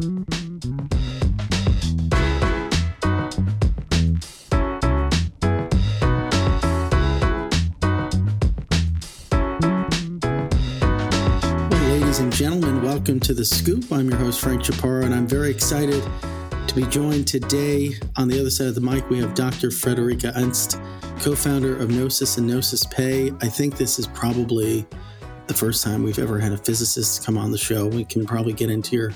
Ladies and gentlemen, welcome to The Scoop. I'm your host, Frank Chaparro, and I'm very excited to be joined today on the other side of the mic. We have Dr. Friederike Ernst, co founder of Gnosis and Gnosis Pay. I think this is probably the first time we've ever had a physicist come on the show. We can probably get into your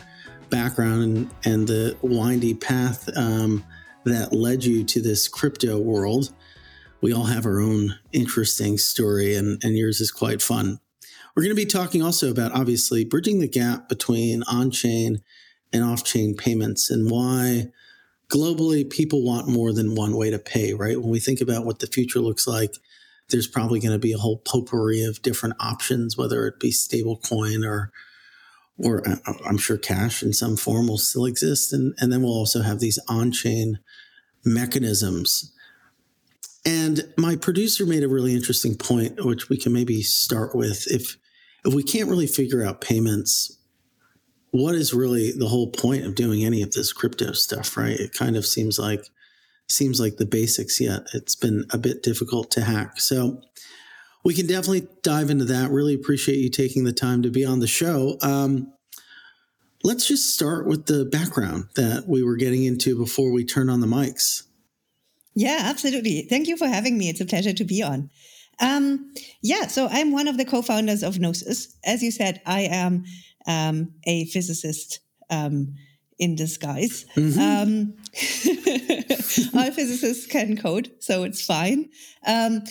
background and, and the windy path um, that led you to this crypto world. We all have our own interesting story, and, and yours is quite fun. We're going to be talking also about obviously bridging the gap between on chain and off chain payments and why globally people want more than one way to pay, right? When we think about what the future looks like, there's probably going to be a whole potpourri of different options, whether it be stablecoin or or uh, I'm sure cash in some form will still exist. And, and then we'll also have these on chain mechanisms. And my producer made a really interesting point, which we can maybe start with. If if we can't really figure out payments, what is really the whole point of doing any of this crypto stuff, right? It kind of seems like seems like the basics yet. It's been a bit difficult to hack. So we can definitely dive into that. Really appreciate you taking the time to be on the show. Um, let's just start with the background that we were getting into before we turn on the mics. Yeah, absolutely. Thank you for having me. It's a pleasure to be on. Um, yeah, so I'm one of the co-founders of Gnosis. As you said, I am um, a physicist um, in disguise. Mm-hmm. Um, all physicists can code, so it's fine. Um,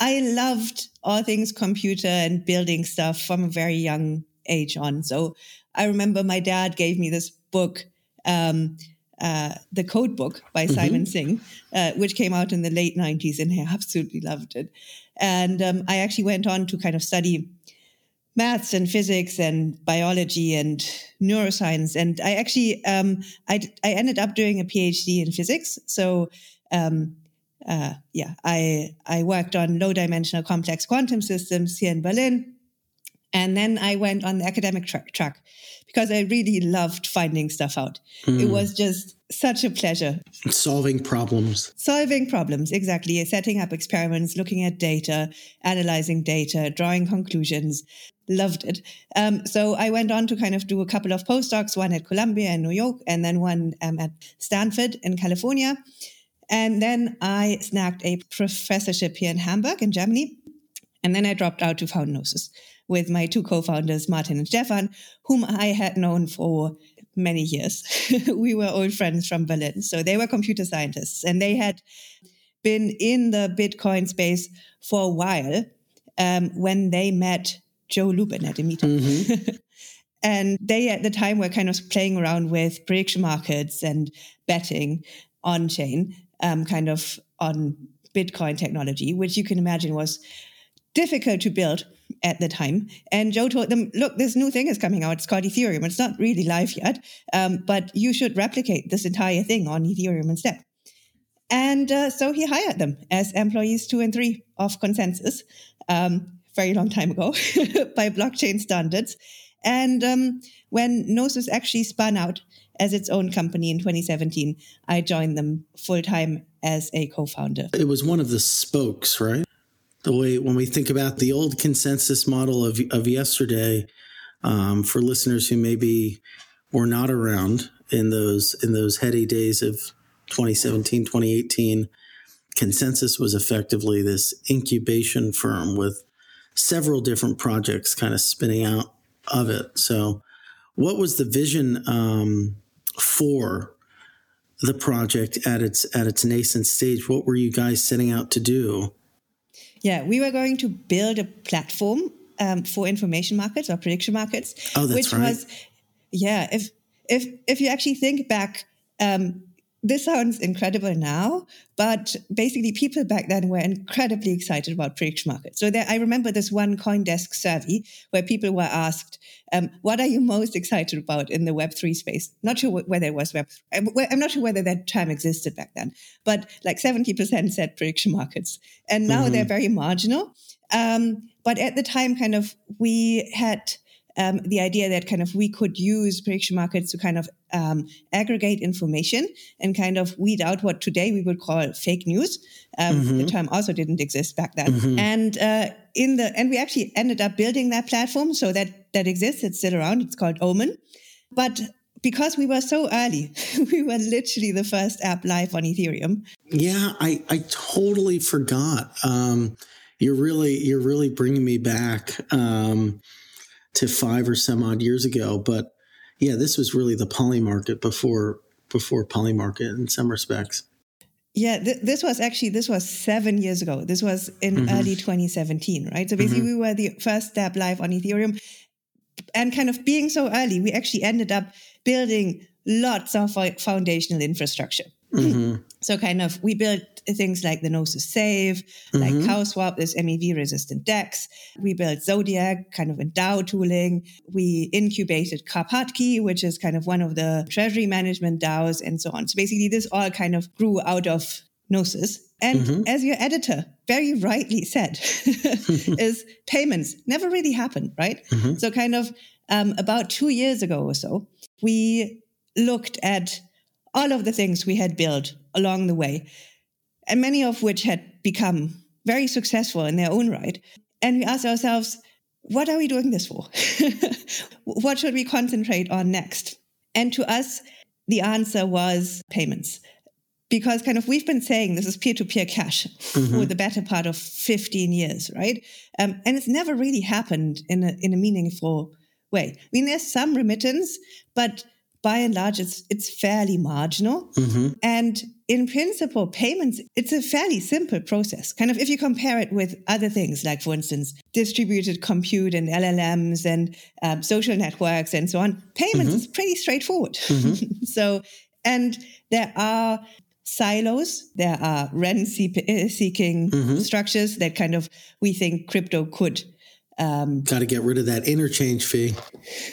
I loved all things computer and building stuff from a very young age on. So I remember my dad gave me this book, um, uh, The Code Book by mm-hmm. Simon Singh, uh, which came out in the late 90s, and I absolutely loved it. And um, I actually went on to kind of study maths and physics and biology and neuroscience. And I actually, um, I, I ended up doing a PhD in physics. So, um, uh, yeah, I, I worked on low dimensional complex quantum systems here in Berlin. And then I went on the academic track, track because I really loved finding stuff out. Mm. It was just such a pleasure. Solving problems. Solving problems, exactly. Setting up experiments, looking at data, analyzing data, drawing conclusions. Loved it. Um, so I went on to kind of do a couple of postdocs, one at Columbia in New York, and then one um, at Stanford in California. And then I snagged a professorship here in Hamburg in Germany. And then I dropped out to found Gnosis with my two co-founders, Martin and Stefan, whom I had known for many years. we were old friends from Berlin. So they were computer scientists and they had been in the Bitcoin space for a while um, when they met Joe Lubin at a meetup. Mm-hmm. and they at the time were kind of playing around with prediction markets and betting on chain, um, kind of on Bitcoin technology, which you can imagine was difficult to build at the time. And Joe told them, look, this new thing is coming out. It's called Ethereum. It's not really live yet, um, but you should replicate this entire thing on Ethereum instead. And uh, so he hired them as employees two and three of ConsenSys um, very long time ago by blockchain standards. And um, when Gnosis actually spun out as its own company in 2017, I joined them full time as a co founder. It was one of the spokes, right? the way when we think about the old ConsenSys model of, of yesterday, um, for listeners who maybe were not around in those in those heady days of 2017, 2018, ConsenSys was effectively this incubation firm with several different projects kind of spinning out of it. So, what was the vision um, for the project at its at its nascent stage? What were you guys setting out to do? Yeah, we were going to build a platform um, for information markets or prediction markets. Oh, that's which right. was, yeah. If if if you actually think back, um, this sounds incredible now, but basically people back then were incredibly excited about prediction markets. So there, I remember this one CoinDesk survey where people were asked, um, what are you most excited about in the Web3 space? Not sure whether it was Web, I'm not sure whether that term existed back then, but like 70% said prediction markets. And now mm-hmm. they're very marginal. Um, but at the time, kind of, we had um, the idea that kind of we could use prediction markets to kind of um, aggregate information and kind of weed out what today we would call fake news. Um, mm-hmm. The term also didn't exist back then, mm-hmm. and uh, in the and we actually ended up building that platform so that that exists. It's still around. It's called Omen, but because we were so early, we were literally the first app live on Ethereum. Yeah, I, I totally forgot. Um, you're really you're really bringing me back um, to five or some odd years ago. But yeah, this was really the Polymarket before before Polymarket in some respects. Yeah, th- this was actually this was seven years ago. This was in mm-hmm. early 2017, right? So basically, mm-hmm. we were the first step live on Ethereum, and kind of being so early, we actually ended up building lots of foundational infrastructure. Mm-hmm. So kind of we built things like the Gnosis Safe, mm-hmm. like CowSwap, this MEV resistant DEX. We built Zodiac, kind of DAO tooling. We incubated Karpatkey, which is kind of one of the treasury management DAOs and so on. So basically this all kind of grew out of Gnosis. And mm-hmm. as your editor very rightly said, is payments never really happen, right? Mm-hmm. So kind of um, about two years ago or so, we looked at all of the things we had built along the way, and many of which had become very successful in their own right. And we asked ourselves, what are we doing this for? what should we concentrate on next? And to us, the answer was payments. Because kind of we've been saying this is peer to peer cash mm-hmm. for the better part of 15 years, right? Um, and it's never really happened in a, in a meaningful way. I mean, there's some remittance, but by and large, it's it's fairly marginal. Mm-hmm. And in principle, payments, it's a fairly simple process. Kind of if you compare it with other things, like for instance, distributed compute and LLMs and um, social networks and so on, payments mm-hmm. is pretty straightforward. Mm-hmm. so, and there are silos, there are rent seeking mm-hmm. structures that kind of we think crypto could um, Got to get rid of that interchange fee.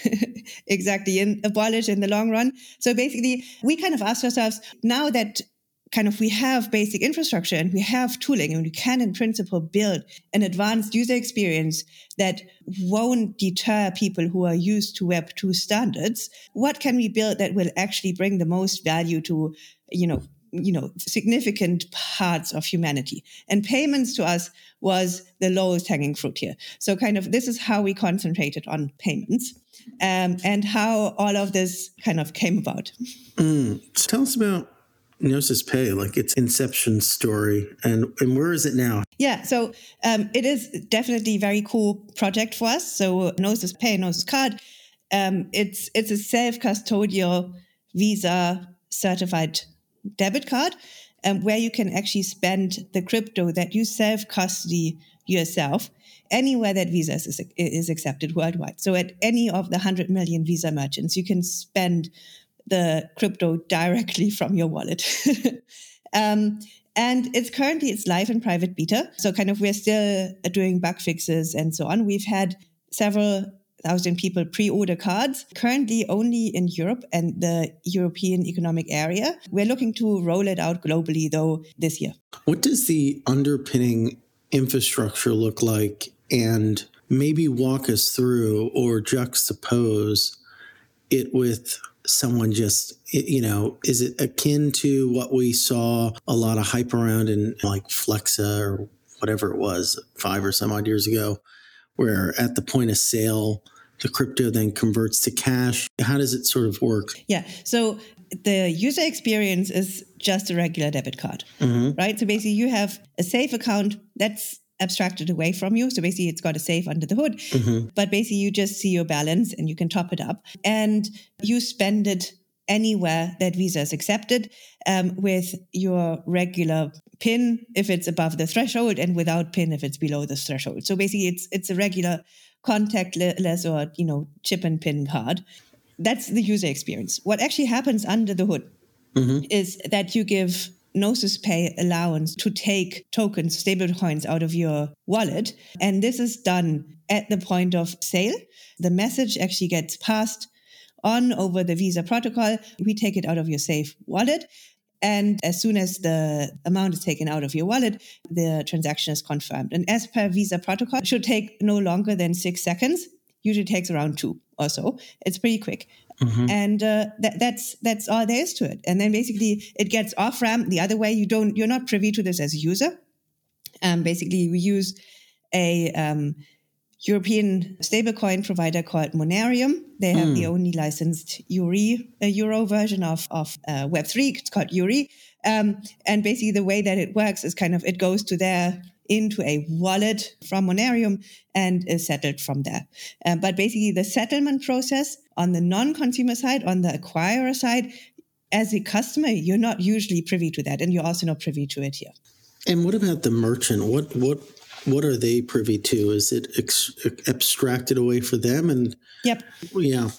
exactly, and abolish in the long run. So basically, we kind of asked ourselves now that kind of we have basic infrastructure and we have tooling and we can in principle build an advanced user experience that won't deter people who are used to web 2 standards what can we build that will actually bring the most value to you know you know significant parts of humanity and payments to us was the lowest hanging fruit here so kind of this is how we concentrated on payments um, and how all of this kind of came about mm. so tell us about Gnosis Pay, like its inception story, and and where is it now? Yeah, so um, it is definitely a very cool project for us. So Gnosis Pay, Gnosis Card, um, it's it's a self custodial Visa certified debit card um, where you can actually spend the crypto that you self custody yourself anywhere that Visa is, is accepted worldwide. So at any of the 100 million Visa merchants, you can spend the crypto directly from your wallet. um, and it's currently it's live in private beta. So kind of we're still doing bug fixes and so on. We've had several thousand people pre-order cards currently only in Europe and the European Economic Area. We're looking to roll it out globally though this year. What does the underpinning infrastructure look like and maybe walk us through or juxtapose it with someone just you know is it akin to what we saw a lot of hype around in like flexa or whatever it was five or some odd years ago where at the point of sale, the crypto then converts to cash? How does it sort of work? Yeah. So the user experience is just a regular debit card, mm-hmm. right? So basically, you have a safe account that's abstracted away from you. So basically, it's got a safe under the hood, mm-hmm. but basically, you just see your balance and you can top it up and you spend it anywhere that Visa is accepted um, with your regular PIN if it's above the threshold and without PIN if it's below the threshold. So basically, it's it's a regular contactless or you know chip and pin card. That's the user experience. What actually happens under the hood mm-hmm. is that you give Gnosis Pay allowance to take tokens, stable coins out of your wallet. And this is done at the point of sale. The message actually gets passed on over the Visa protocol. We take it out of your safe wallet. And as soon as the amount is taken out of your wallet, the transaction is confirmed. And as per Visa protocol, it should take no longer than six seconds. usually takes around two or so. It's pretty quick. Mm-hmm. And uh, that, that's that's all there is to it. And then basically it gets off ramp the other way. You don't you're not privy to this as a user. Um, basically, we use a um, European stablecoin provider called Monerium. They have mm. the only licensed EURe, a Euro version of, of uh, Web3. It's called EURe. Um, and basically, the way that it works is kind of it goes to their into a wallet from Monerium and is settled from there. Um, but basically, the settlement process on the non consumer side, on the acquirer side, as a customer, you're not usually privy to that. And you're also not privy to it here. And what about the merchant? What, what, what are they privy to? Is it ex- abstracted away for them? And yep, yeah,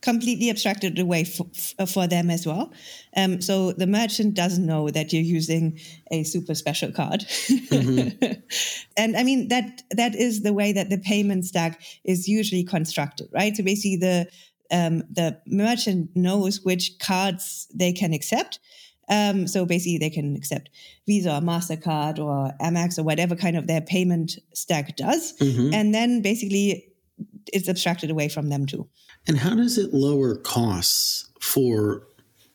completely abstracted away for, for them as well. Um, so the merchant doesn't know that you're using a super special card. Mm-hmm. and I mean that that is the way that the payment stack is usually constructed, right? So basically the um, the merchant knows which cards they can accept. Um, so basically, they can accept Visa or Mastercard or Amex or whatever kind of their payment stack does, mm-hmm. and then basically it's abstracted away from them too. And how does it lower costs for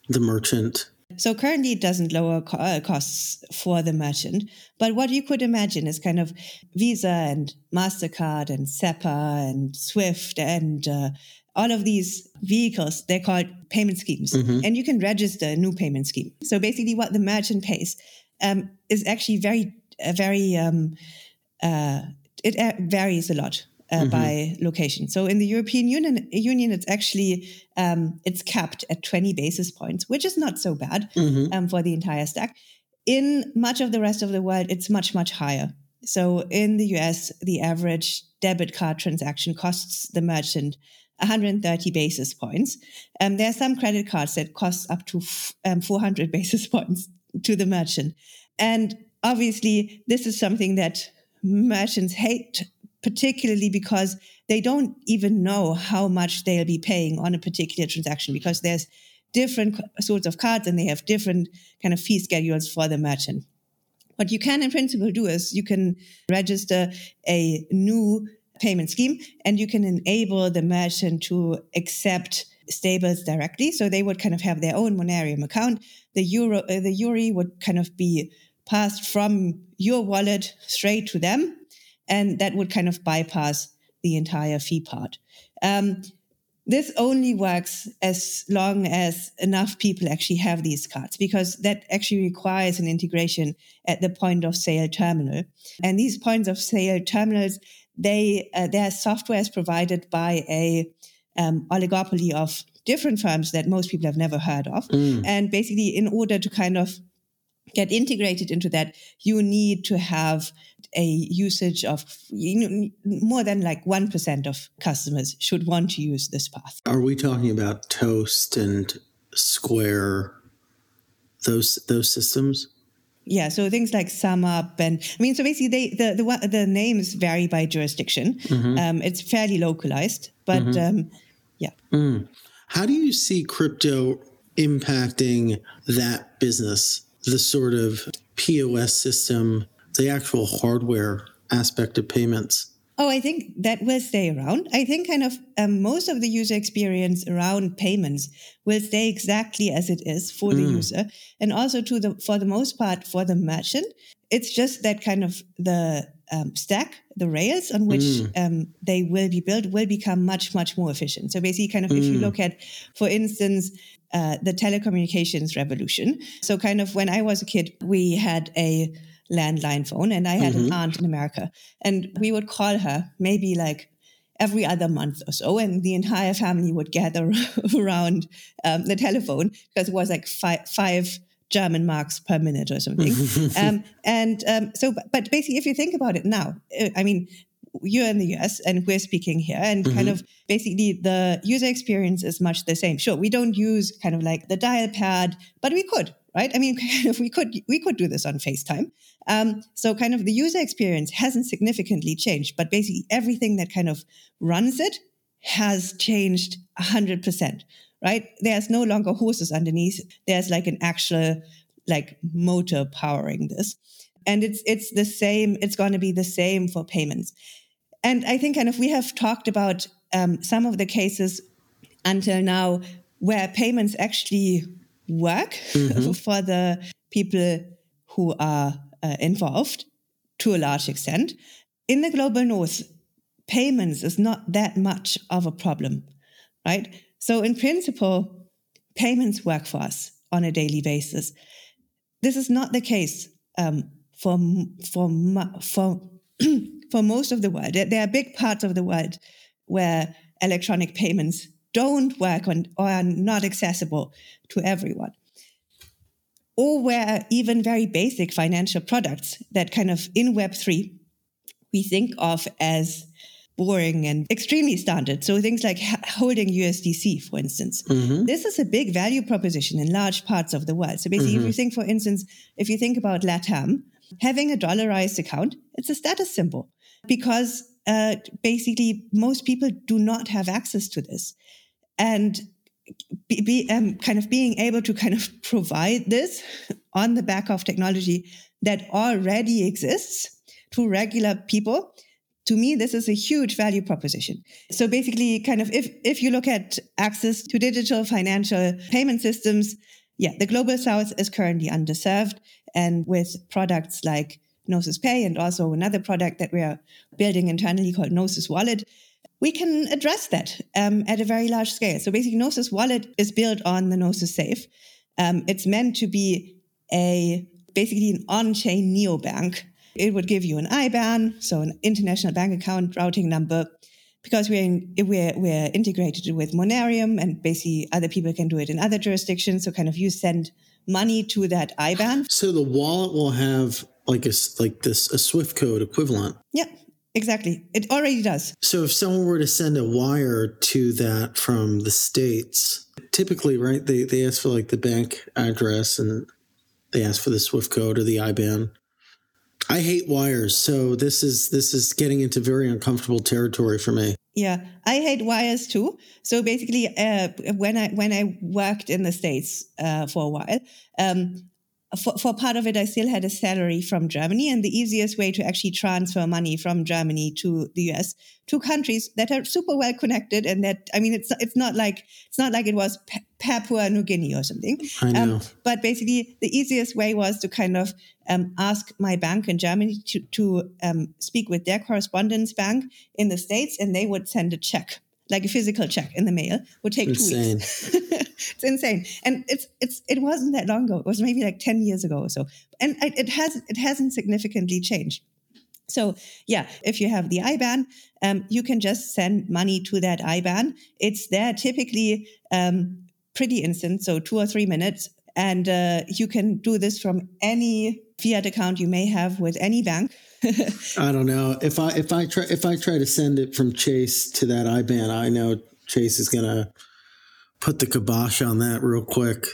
the merchant? So currently it doesn't lower co- uh, costs for the merchant, but what you could imagine is kind of Visa and Mastercard and SEPA and Swift and uh, all of these vehicles, they're called payment schemes, mm-hmm. and you can register a new payment scheme. So basically, what the merchant pays um, is actually very, uh, very, um, uh, it uh, varies a lot uh, mm-hmm. by location. So in the European Union, Union it's actually um, it's capped at 20 basis points, which is not so bad mm-hmm. um, for the entire stack. In much of the rest of the world, it's much much higher. So in the US, the average debit card transaction costs the merchant 130 basis points. Um, there are some credit cards that cost up to f- um, 400 basis points to the merchant, and obviously this is something that merchants hate particularly because they don't even know how much they'll be paying on a particular transaction because there's different sorts of cards and they have different kind of fee schedules for the merchant. What you can in principle do is you can register a new payment scheme and you can enable the merchant to accept stables directly. So they would kind of have their own Monerium account. The euro, uh, the EURe would kind of be passed from your wallet straight to them and that would kind of bypass the entire fee part. Um, this only works as long as enough people actually have these cards because that actually requires an integration at the point of sale terminal. And these points of sale terminals, they uh, their software is provided by a um, oligopoly of different firms that most people have never heard of. Mm. And basically, in order to kind of get integrated into that, you need to have a usage of you know, more than like 1% of customers should want to use this path. Are we talking about Toast and Square, those, those systems? Yeah, so things like SumUp and I mean, so basically, they the the, the names vary by jurisdiction. Mm-hmm. Um, it's fairly localized, but mm-hmm. um, yeah. Mm. How do you see crypto impacting that business? The sort of POS system the actual hardware aspect of payments? Oh, I think that will stay around. I think kind of um, most of the user experience around payments will stay exactly as it is for the mm. user, and also to the for the most part for the merchant. It's just that kind of the um, stack, the rails on which mm. um, they will be built, will become much much more efficient. So basically, kind of mm. if you mm. look at, for instance, uh, the telecommunications revolution. So kind of when I was a kid, we had a landline phone and I had mm-hmm. an aunt in America and we would call her maybe like every other month or so and the entire family would gather around um, the telephone because it was like five, five German marks per minute or something. um, and um, so, but basically, if you think about it now, uh, I mean, you're in the US and we're speaking here, and mm-hmm. kind of basically the user experience is much the same. Sure, we don't use kind of like the dial pad, but we could, right? I mean, if we could, we could do this on FaceTime. Um, so kind of the user experience hasn't significantly changed, but basically everything that kind of runs it has changed hundred percent, right? There's no longer horses underneath. There's like an actual like motor powering this. And it's it's the same, it's going to be the same for payments. And I think kind of we have talked about um, some of the cases until now where payments actually work mm-hmm. for the people who are uh, involved to a large extent. In the global north, payments is not that much of a problem, right? So, in principle, payments work for us on a daily basis. This is not the case um, for for for for most of the world. There are big parts of the world where electronic payments don't work on, or are not accessible to everyone. Or where even very basic financial products that kind of in Web3 we think of as boring and extremely standard. So things like holding USDC, for instance. Mm-hmm. This is a big value proposition in large parts of the world. So basically, mm-hmm. if you think, for instance, if you think about LATAM, having a dollarized account, it's a status symbol because uh, basically most people do not have access to this. And be, be um, kind of being able to kind of provide this on the back of technology that already exists to regular people to me this is a huge value proposition. So basically kind of if if you look at access to digital financial payment systems yeah the global south is currently underserved and with products like gnosis pay and also another product that we are building internally called gnosis wallet we can address that um, at a very large scale so basically gnosis wallet is built on the gnosis safe um, it's meant to be a basically an on-chain neobank it would give you an IBAN, so an international bank account routing number, because we're, in, we're, we're integrated with Monerium and basically other people can do it in other jurisdictions. So kind of you send money to that IBAN. So the wallet will have like a, like this, a Swift code equivalent. Yeah, exactly. It already does. So if someone were to send a wire to that from the States, typically, right, they, they ask for like the bank address and they ask for the Swift code or the IBAN. I hate wires, so this is this is getting into very uncomfortable territory for me. Yeah, I hate wires too. So basically, uh, when I when I worked in the states uh, for a while, um, for, for part of it, I still had a salary from Germany, and the easiest way to actually transfer money from Germany to the US, two countries that are super well connected, and that I mean, it's it's not like it's not like it was Papua New Guinea or something. I know. Um, but basically, the easiest way was to kind of um, ask my bank in Germany to to um, speak with their correspondence bank in the states, and they would send a check like a physical check in the mail would take insane. two weeks. it's insane, and it's it's it wasn't that long ago. It was maybe like ten years ago or so, and it has it hasn't significantly changed. So yeah, if you have the IBAN, um, you can just send money to that IBAN. It's there typically um, pretty instant, so two or three minutes, and uh, you can do this from any fiat account you may have with any bank. I don't know if I if I try if I try to send it from Chase to that IBAN, I know Chase is gonna put the kibosh on that real quick.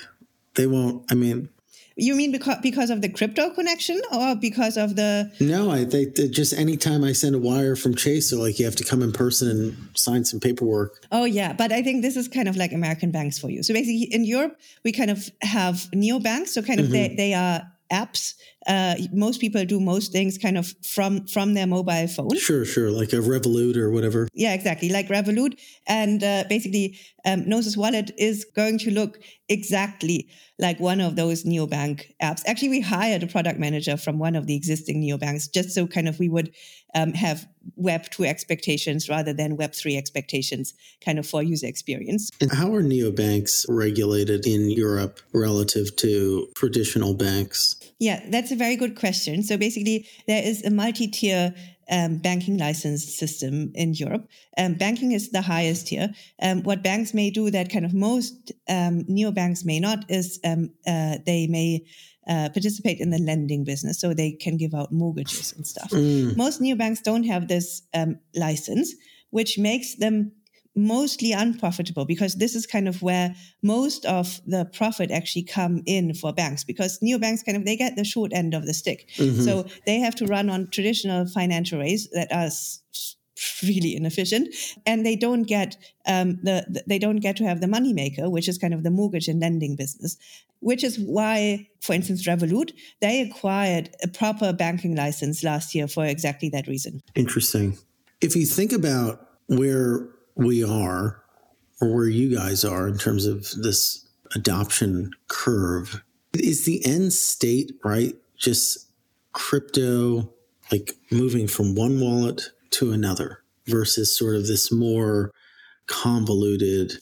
They won't. I mean, you mean because because of the crypto connection or because of the? No, I think that just anytime I send a wire from Chase, they're like you have to come in person and sign some paperwork. Oh yeah, but I think this is kind of like American banks for you. So basically, in Europe, we kind of have neobanks. So kind of mm-hmm. they they are apps. Uh, most people do most things kind of from from their mobile phone. Sure, sure, like a Revolut or whatever. Yeah, exactly, like Revolut. And uh, basically, um, Gnosis Wallet is going to look exactly like one of those neobank apps. Actually, we hired a product manager from one of the existing neobanks just so kind of we would um, have Web 2 expectations rather than Web 3 expectations kind of for user experience. And how are neobanks regulated in Europe relative to traditional banks? Yeah, that's a very good question. So basically, there is a multi tier um, banking license system in Europe. Um, banking is the highest here. Um, what banks may do that kind of most um, neobanks may not is um, uh, they may uh, participate in the lending business, so they can give out mortgages and stuff. Mm. Most neobanks don't have this um, license, which makes them mostly unprofitable because this is kind of where most of the profit actually come in for banks because neobanks kind of they get the short end of the stick. Mm-hmm. so they have to run on traditional financial rays that are really inefficient and they don't get um, the, the, they don't get to have the money maker which is kind of the mortgage and lending business which is why for instance revolut they acquired a proper banking license last year for exactly that reason. Interesting. If you think about where we are or where you guys are in terms of this adoption curve, is the end state, right? Just crypto, like moving from one wallet to another versus sort of this more convoluted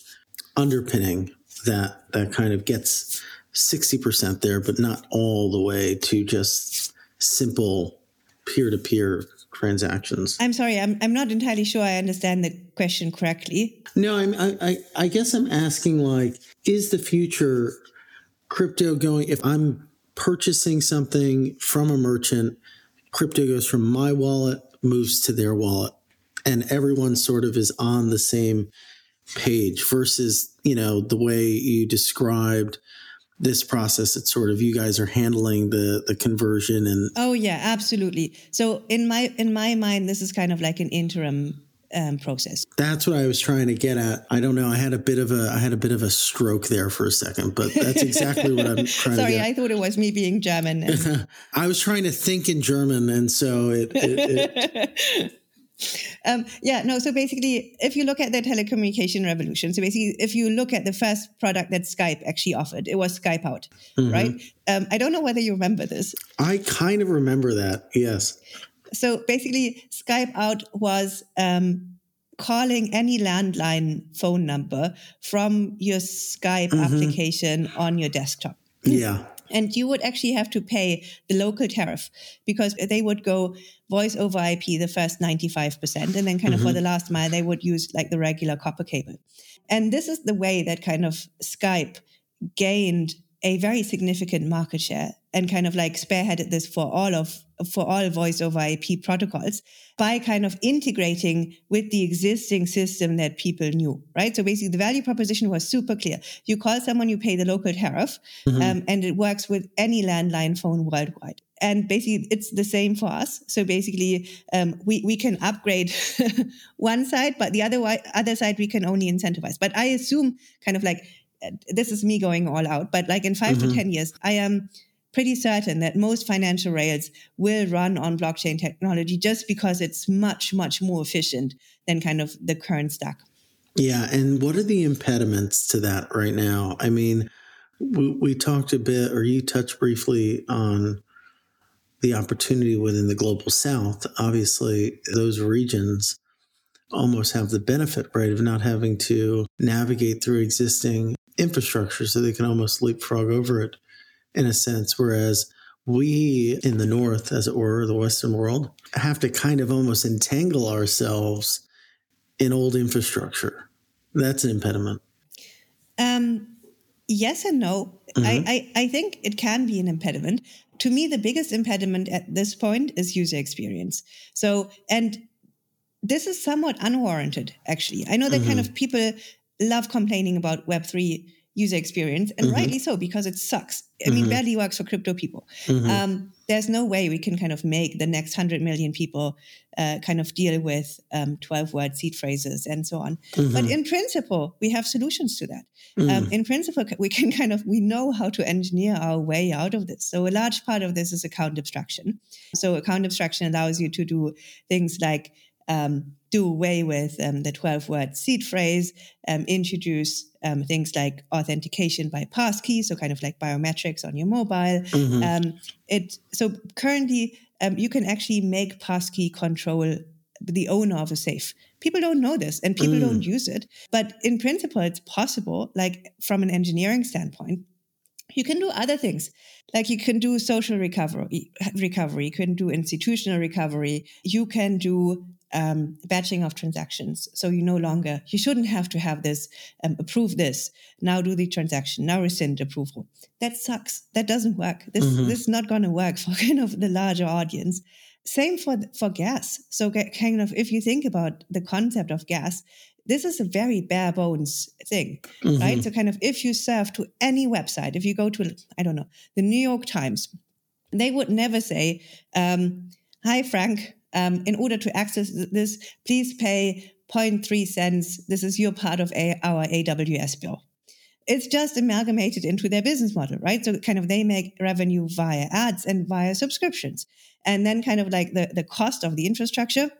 underpinning that that kind of gets 60% there but not all the way to just simple peer-to-peer transactions. I'm sorry i'm, I'm not entirely sure i understand the question correctly. No I'm, I, I guess i'm asking like is the future crypto going if i'm purchasing something from a merchant crypto goes from my wallet moves to their wallet and everyone sort of is on the same page versus you know the way you described this process it's sort of you guys are handling the the conversion and oh yeah absolutely so in my in my mind this is kind of like an interim um, process. That's what I was trying to get at. I don't know. I had a bit of a I had a bit of a stroke there for a second, but that's exactly what I'm trying Sorry, to get. I thought it was me being German. I was trying to think in German, and so it. it, it um, yeah, no. So basically, if you look at the telecommunication revolution, so basically, if you look at the first product that Skype actually offered, it was Skype Out, mm-hmm. right? Um, I don't know whether you remember this. I kind of remember that. Yes. So basically, Skype Out was um, calling any landline phone number from your Skype mm-hmm. application on your desktop. Yeah. And you would actually have to pay the local tariff because they would go voice over IP the first 95%. And then kind of mm-hmm. for the last mile, they would use like the regular copper cable. And this is the way that kind of Skype gained a very significant market share and kind of like spearheaded this for all of for all voice over IP protocols by kind of integrating with the existing system that people knew, right? So basically, the value proposition was super clear. You call someone, you pay the local tariff, mm-hmm. um, and it works with any landline phone worldwide. And basically, it's the same for us. So basically, um, we we can upgrade one side, but the other other side we can only incentivize. But I assume, kind of like this is me going all out, but like in 5 mm-hmm. to ten years, I am pretty certain that most financial rails will run on blockchain technology just because it's much, much more efficient than kind of the current stack. Yeah. And what are the impediments to that right now? I mean, we, we talked a bit, or you touched briefly on the opportunity within the global south. Obviously, those regions almost have the benefit, right, of not having to navigate through existing infrastructure so they can almost leapfrog over it in a sense. Whereas we in the North, as it were, the Western world, have to kind of almost entangle ourselves in old infrastructure. That's an impediment. Um, yes and no. Mm-hmm. I, I, I think it can be an impediment. To me, the biggest impediment at this point is user experience. So, and this is somewhat unwarranted, actually. I know that mm-hmm. kind of people love complaining about Web3 user experience, and mm-hmm. rightly so because it sucks. I mean, mm-hmm. barely works for crypto people. Mm-hmm. Um, there's no way we can kind of make the next 100 million people uh, kind of deal with um, 12 word seed phrases and so on. Mm-hmm. But in principle, we have solutions to that. Um, mm. in principle, we can kind of, we know how to engineer our way out of this. So a large part of this is account abstraction. So account abstraction allows you to do things like um, do away with um, the 12 word seed phrase, um, introduce um, things like authentication by passkey, so kind of like biometrics on your mobile. Mm-hmm. Um, it so currently um, you can actually make passkey control the owner of a safe. People don't know this and people mm. don't use it, but in principle, it's possible. Like from an engineering standpoint, you can do other things like you can do social recovery recovery you can do institutional recovery you can do um, batching of transactions. So you no longer, you shouldn't have to have this, um, approve this, now do the transaction, now rescind approval. That sucks. That doesn't work. This, mm-hmm. this is not going to work for kind of the larger audience. Same for, for gas. So kind of, if you think about the concept of gas, this is a very bare bones thing, mm-hmm. right? So kind of if you serve to any website, if you go to, I don't know, the New York Times, they would never say, um, hi, Frank, um, in order to access this, please pay 0.3 cents. This is your part of a, our AWS bill. It's just amalgamated into their business model, right? So kind of they make revenue via ads and via subscriptions. And then kind of like the, the cost of the infrastructure,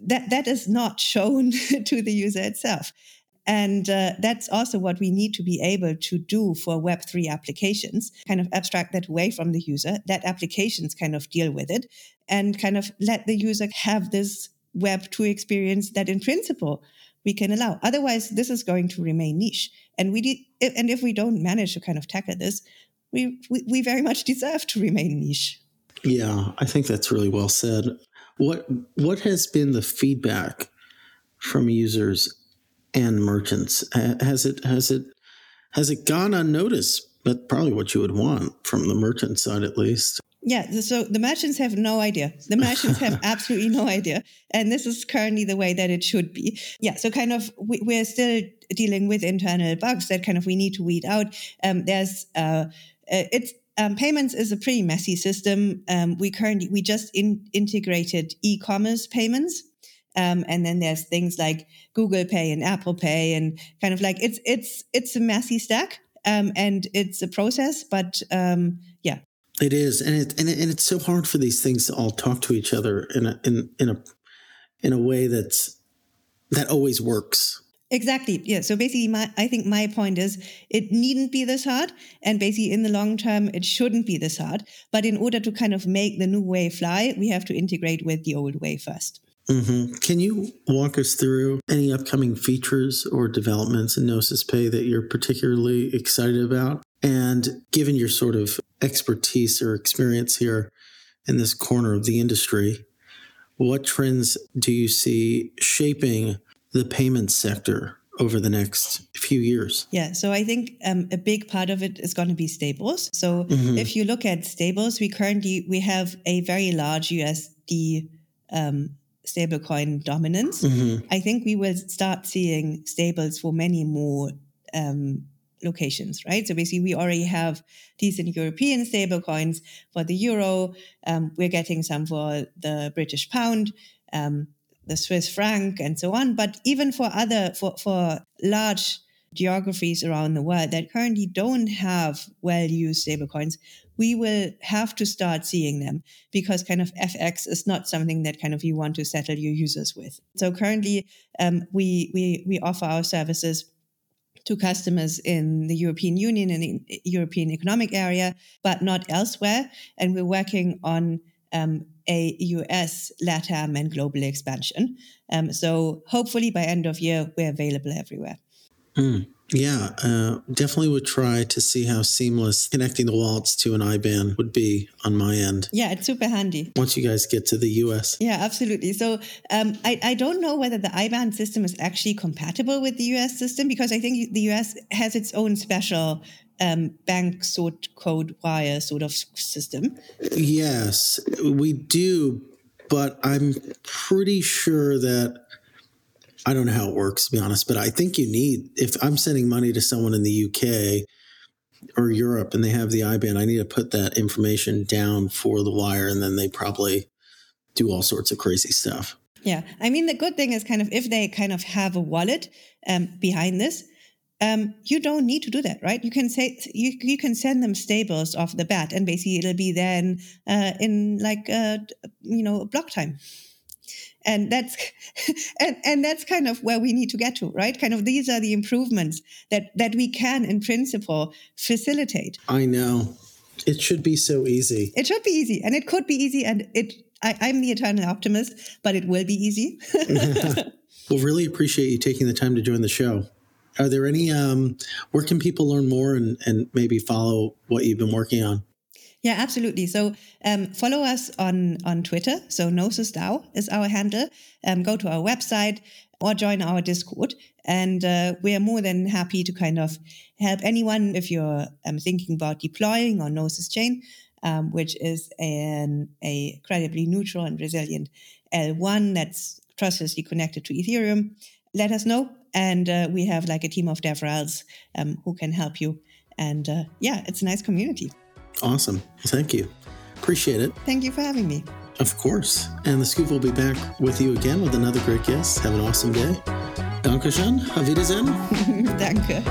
that that is not shown to the user itself. And uh, that's also what we need to be able to do for Web3 applications, kind of abstract that away from the user, let applications kind of deal with it, and kind of let the user have this Web2 experience that in principle we can allow. Otherwise, this is going to remain niche. And we and if we don't manage to kind of tackle this, we, we, we very much deserve to remain niche. Yeah, I think that's really well said. What what has been the feedback from users and merchants? Has it has it has it gone unnoticed? But probably what you would want from the merchant side, at least. Yeah, so the merchants have no idea. The merchants have absolutely no idea. And this is currently the way that it should be. Yeah, so kind of we, are still dealing with internal bugs that kind of we need to weed out. Um, there's, uh, uh, it's, um, payments is a pretty messy system. Um, we currently, we just in, integrated e-commerce payments. Um, and then there's things like Google Pay and Apple Pay and kind of like it's, it's, it's a messy stack. Um, and it's a process, but um, yeah, it is, and it and, it, and it's so hard for these things to all talk to each other in a in in a in a way that's that always works. Exactly. Yeah. So basically, my I think my point is it needn't be this hard, and basically in the long term it shouldn't be this hard. But in order to kind of make the new way fly, we have to integrate with the old way 1st mm-hmm. Can you walk us through any upcoming features or developments in Gnosis Pay that you're particularly excited about? And given your sort of expertise or experience here in this corner of the industry, what trends do you see shaping the payment sector over the next few years? Yeah, so I think um, a big part of it is going to be stables. So mm-hmm. if you look at stables, we currently we have a very large USD um, stablecoin dominance. Mm-hmm. I think we will start seeing stables for many more um, locations, right? So basically, we already have decent European stablecoins for the euro. Um, we're getting some for the British pound, um, the Swiss franc, and so on. But even for other, for, for large geographies around the world that currently don't have well used stablecoins, we will have to start seeing them because kind of FX is not something that kind of you want to settle your users with. So currently, um, we, we, we offer our services to customers in the European Union and the European Economic Area, but not elsewhere. And we're working on um, a US, LATAM, and global expansion. Um, so hopefully by end of year, we're available everywhere. Mm. Yeah, uh, definitely would try to see how seamless connecting the wallets to an IBAN would be on my end. Yeah, it's super handy. Once you guys get to the US. Yeah, absolutely. So um, I, I don't know whether the IBAN system is actually compatible with the US system because I think the US has its own special um, bank sort code wire sort of system. Yes, we do, but I'm pretty sure that I don't know how it works to be honest, but I think you need if I'm sending money to someone in the UK or Europe and they have the IBAN, I need to put that information down for the wire and then they probably do all sorts of crazy stuff. Yeah. I mean the good thing is kind of if they kind of have a wallet um, behind this, um, you don't need to do that, right? You can say you you can send them stables off the bat, and basically it'll be then uh, in like uh, you know block time and that's and, and that's kind of where we need to get to right? Kind of these are the improvements that that we can in principle facilitate. I know. It should be so easy. It should be easy and it could be easy and it I, i'm the eternal optimist but it will be easy. Well really appreciate you taking the time to join the show. Are there any um where can people learn more and and maybe follow what you've been working on yeah, absolutely. So um, follow us on on Twitter. So Gnosis DAO is our handle. Um, go to our website or join our Discord, and uh, we are more than happy to kind of help anyone if you're um, thinking about deploying on Gnosis Chain, um, which is an a credibly neutral and resilient L1 that's trustlessly connected to Ethereum. Let us know, and uh, we have like a team of DevRels um, who can help you. And uh, yeah, it's a nice community. Awesome. Thank you. Appreciate it. Thank you for having me. Of course. And the Scoop will be back with you again with another great guest. Have an awesome day. Danke Dankeschön. Auf Wiedersehen. Danke.